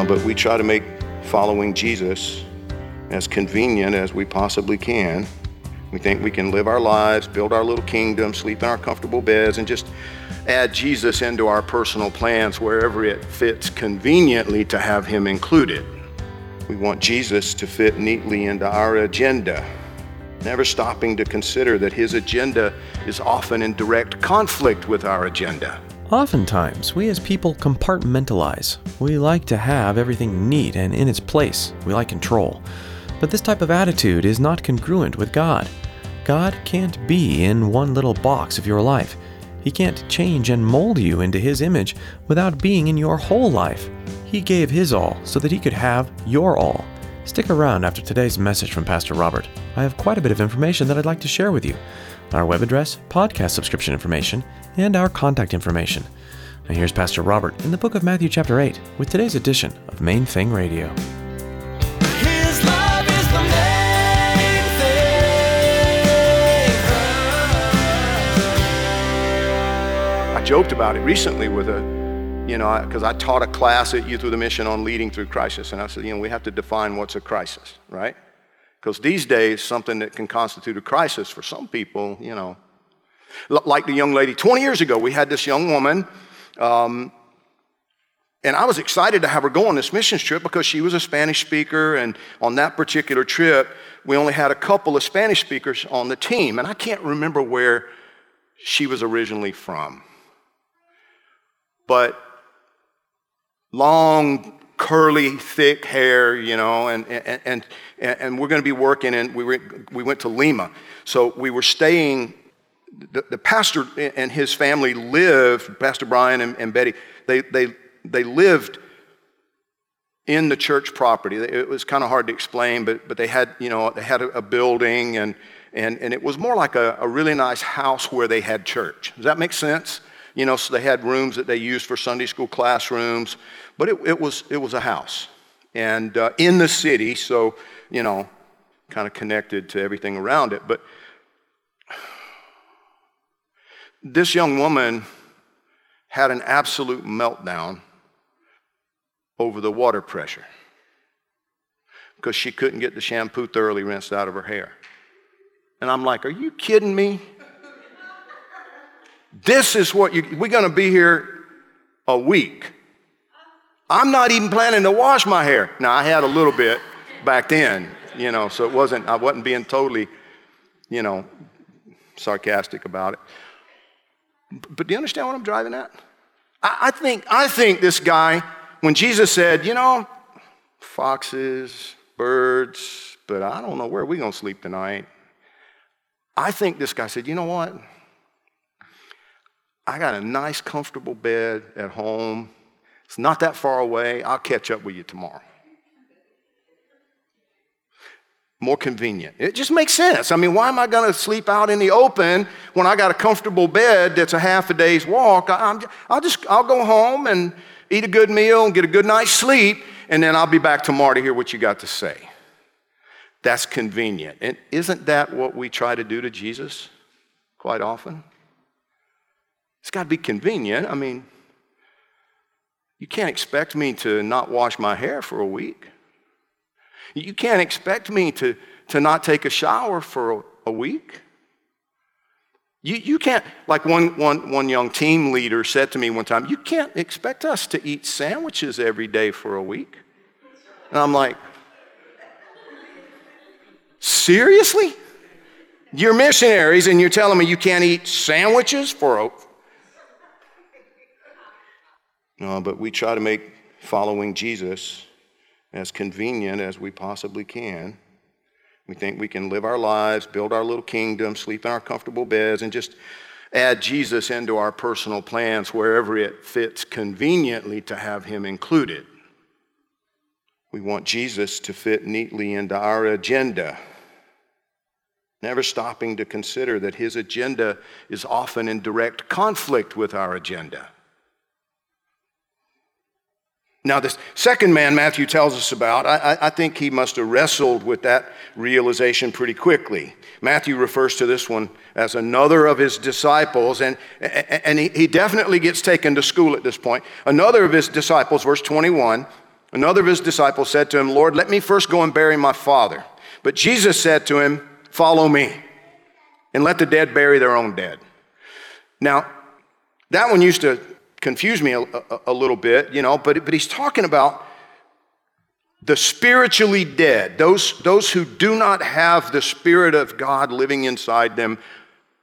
Uh, but we try to make following Jesus as convenient as we possibly can. We think we can live our lives, build our little kingdom, sleep in our comfortable beds, and just add Jesus into our personal plans wherever it fits conveniently to have him included. We want Jesus to fit neatly into our agenda, never stopping to consider that his agenda is often in direct conflict with our agenda. Oftentimes, we as people compartmentalize. We like to have everything neat and in its place. We like control. But this type of attitude is not congruent with God. God can't be in one little box of your life. He can't change and mold you into His image without being in your whole life. He gave His all so that He could have your all. Stick around after today's message from Pastor Robert. I have quite a bit of information that I'd like to share with you our web address, podcast subscription information, and our contact information. Now here's Pastor Robert in the book of Matthew, chapter 8, with today's edition of Main Thing Radio. His love is the main thing. I joked about it recently with a, you know, because I taught a class at Youth with a Mission on leading through crisis. And I said, you know, we have to define what's a crisis, right? Because these days, something that can constitute a crisis for some people, you know, l- like the young lady 20 years ago, we had this young woman. Um, and I was excited to have her go on this missions trip because she was a Spanish speaker. And on that particular trip, we only had a couple of Spanish speakers on the team. And I can't remember where she was originally from. But long, curly, thick hair, you know, and, and, and, and we're going to be working, and we, were, we went to Lima. So we were staying, the, the pastor and his family lived, Pastor Brian and, and Betty, they, they, they lived in the church property. It was kind of hard to explain, but, but they had, you know, they had a, a building, and, and, and it was more like a, a really nice house where they had church. Does that make sense? You know, so they had rooms that they used for Sunday school classrooms, but it, it, was, it was a house. And uh, in the city, so, you know, kind of connected to everything around it. But this young woman had an absolute meltdown over the water pressure because she couldn't get the shampoo thoroughly rinsed out of her hair. And I'm like, are you kidding me? This is what you, we're going to be here a week. I'm not even planning to wash my hair. Now, I had a little bit back then, you know, so it wasn't, I wasn't being totally, you know, sarcastic about it. But do you understand what I'm driving at? I, I think, I think this guy, when Jesus said, you know, foxes, birds, but I don't know where we're going to sleep tonight. I think this guy said, you know what? I got a nice, comfortable bed at home. It's not that far away. I'll catch up with you tomorrow. More convenient. It just makes sense. I mean, why am I going to sleep out in the open when I got a comfortable bed that's a half a day's walk? I, am I'll just I'll go home and eat a good meal and get a good night's sleep, and then I'll be back tomorrow to hear what you got to say. That's convenient. And isn't that what we try to do to Jesus quite often? It's got to be convenient. I mean, you can't expect me to not wash my hair for a week. You can't expect me to, to not take a shower for a, a week. You, you can't, like one, one, one young team leader said to me one time, you can't expect us to eat sandwiches every day for a week. And I'm like, seriously? You're missionaries and you're telling me you can't eat sandwiches for a. No, but we try to make following Jesus as convenient as we possibly can. We think we can live our lives, build our little kingdom, sleep in our comfortable beds, and just add Jesus into our personal plans wherever it fits conveniently to have him included. We want Jesus to fit neatly into our agenda, never stopping to consider that his agenda is often in direct conflict with our agenda. Now, this second man Matthew tells us about, I, I, think he must have wrestled with that realization pretty quickly. Matthew refers to this one as another of his disciples, and, and he, he definitely gets taken to school at this point. Another of his disciples, verse 21, another of his disciples said to him, Lord, let me first go and bury my father. But Jesus said to him, Follow me, and let the dead bury their own dead. Now, that one used to confuse me a, a, a little bit, you know, but, but he's talking about the spiritually dead, those, those who do not have the Spirit of God living inside them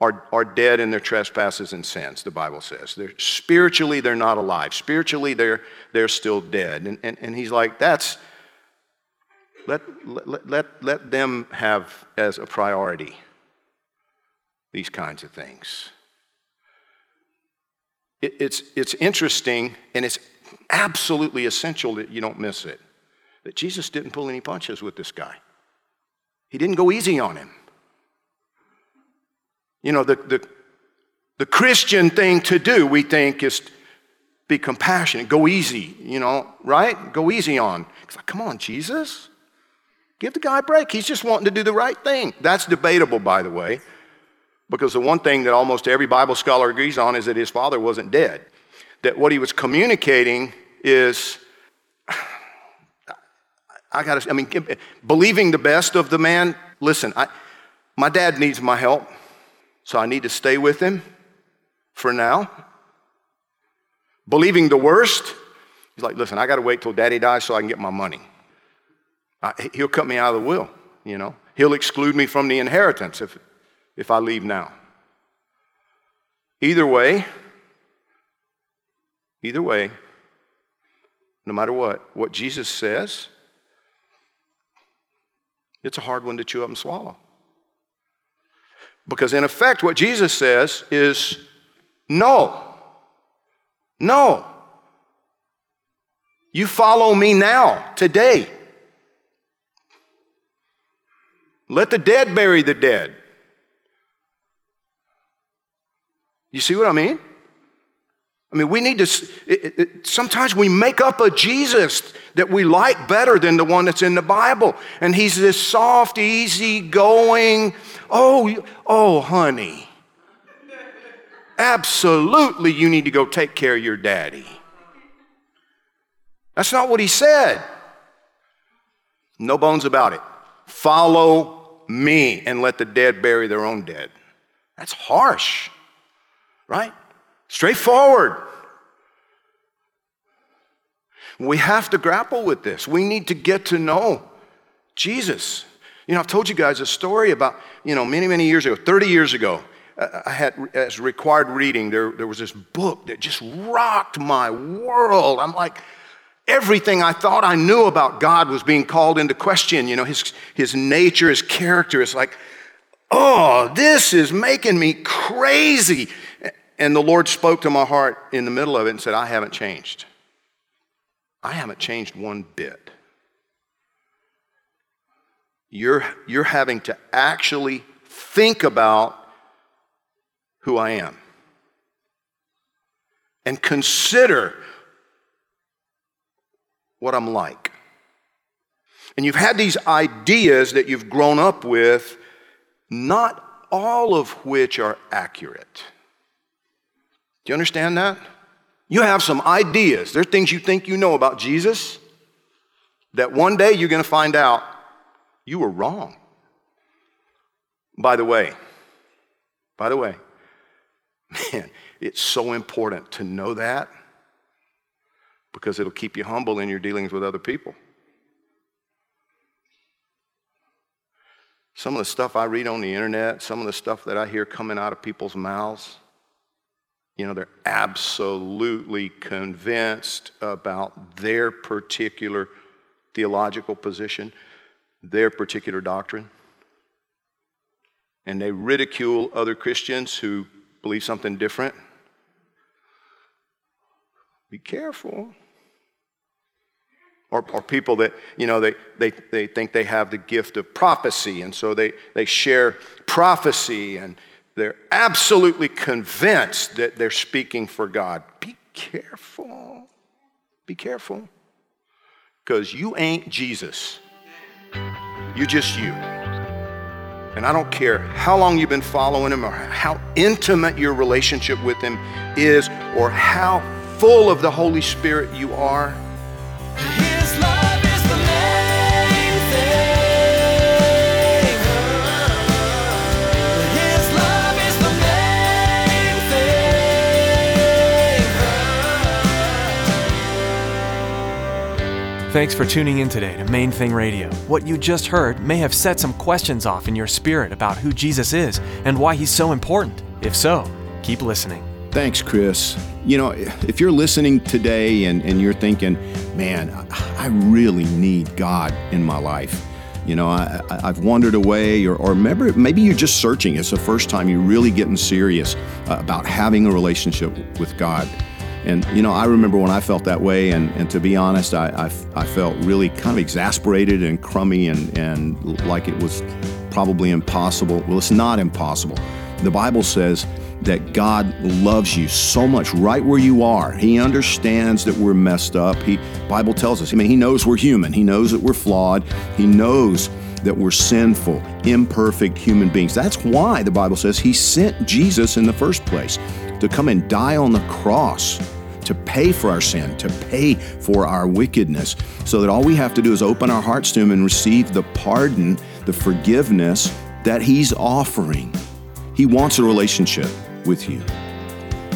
are, are dead in their trespasses and sins, the Bible says. They're, spiritually, they're not alive. Spiritually, they're, they're still dead. And, and, and he's like, that's, let, let, let, let them have as a priority these kinds of things. It, it's, it's interesting and it's absolutely essential that you don't miss it that Jesus didn't pull any punches with this guy. He didn't go easy on him. You know, the, the, the Christian thing to do, we think, is be compassionate, go easy, you know, right? Go easy on. It's like, come on, Jesus. Give the guy a break. He's just wanting to do the right thing. That's debatable, by the way. Because the one thing that almost every Bible scholar agrees on is that his father wasn't dead. That what he was communicating is, I got to, I mean, believing the best of the man. Listen, I, my dad needs my help, so I need to stay with him for now. Believing the worst, he's like, listen, I got to wait till daddy dies so I can get my money. I, he'll cut me out of the will, you know. He'll exclude me from the inheritance if, if I leave now. Either way, either way, no matter what, what Jesus says, it's a hard one to chew up and swallow. Because in effect, what Jesus says is no. No. You follow me now, today. Let the dead bury the dead. You see what I mean? I mean, we need to, it, it, sometimes we make up a Jesus that we like better than the one that's in the Bible. And he's this soft, easy going, oh, oh, honey. Absolutely, you need to go take care of your daddy. That's not what he said. No bones about it. Follow me and let the dead bury their own dead. That's harsh right? Straightforward. We have to grapple with this. We need to get to know Jesus. You know, I've told you guys a story about, you know, many, many years ago, 30 years ago, I had, as required reading, there, there was this book that just rocked my world. I'm like, everything I thought I knew about God was being called into question. You know, his, his nature, his character. It's like, oh, this is making me crazy. And the Lord spoke to my heart in the middle of it and said, I haven't changed. I haven't changed one bit. You're, you're having to actually think about who I am and consider what I'm like. And you've had these ideas that you've grown up with, not all of which are accurate. You understand that? You have some ideas. There are things you think you know about Jesus that one day you're going to find out you were wrong. By the way, by the way, man, it's so important to know that because it'll keep you humble in your dealings with other people. Some of the stuff I read on the internet, some of the stuff that I hear coming out of people's mouths, You know, they're absolutely convinced about their particular theological position, their particular doctrine. And they ridicule other Christians who believe something different. Be careful. Or, or people that, you know, they, they, they think they have the gift of prophecy, and so they, they share prophecy, and they're absolutely convinced that they're speaking for God. Be careful. Be careful. Because you ain't Jesus. You're just you. And I don't care how long you've been following him or how intimate your relationship with him is or how full of the Holy Spirit you are. Thanks for tuning in today to Main Thing Radio. What you just heard may have set some questions off in your spirit about who Jesus is and why he's so important. If so, keep listening. Thanks, Chris. You know, if you're listening today and, and you're thinking, man, I really need God in my life. You know, I, I've wandered away, or, or maybe, maybe you're just searching. It's the first time you're really getting serious uh, about having a relationship with God. And, you know, I remember when I felt that way, and, and to be honest, I, I, I felt really kind of exasperated and crummy and, and like it was probably impossible. Well, it's not impossible. The Bible says that God loves you so much right where you are. He understands that we're messed up. He Bible tells us. I mean, he knows we're human. He knows that we're flawed. He knows that we're sinful, imperfect human beings. That's why the Bible says he sent Jesus in the first place to come and die on the cross to pay for our sin, to pay for our wickedness, so that all we have to do is open our hearts to him and receive the pardon, the forgiveness that he's offering. He wants a relationship with you.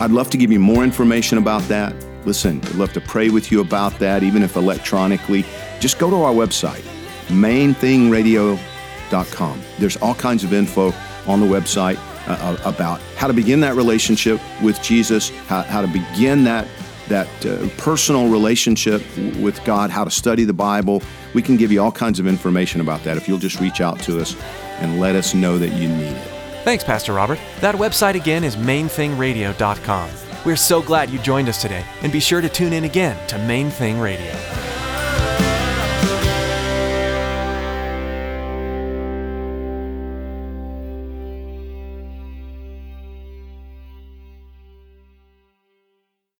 I'd love to give you more information about that. Listen, I'd love to pray with you about that, even if electronically. Just go to our website, mainthingradio.com. There's all kinds of info on the website uh, about how to begin that relationship with Jesus, how, how to begin that that uh, personal relationship with God, how to study the Bible. We can give you all kinds of information about that if you'll just reach out to us and let us know that you need it. Thanks, Pastor Robert. That website again is mainthingradio.com. We're so glad you joined us today, and be sure to tune in again to Main Thing Radio.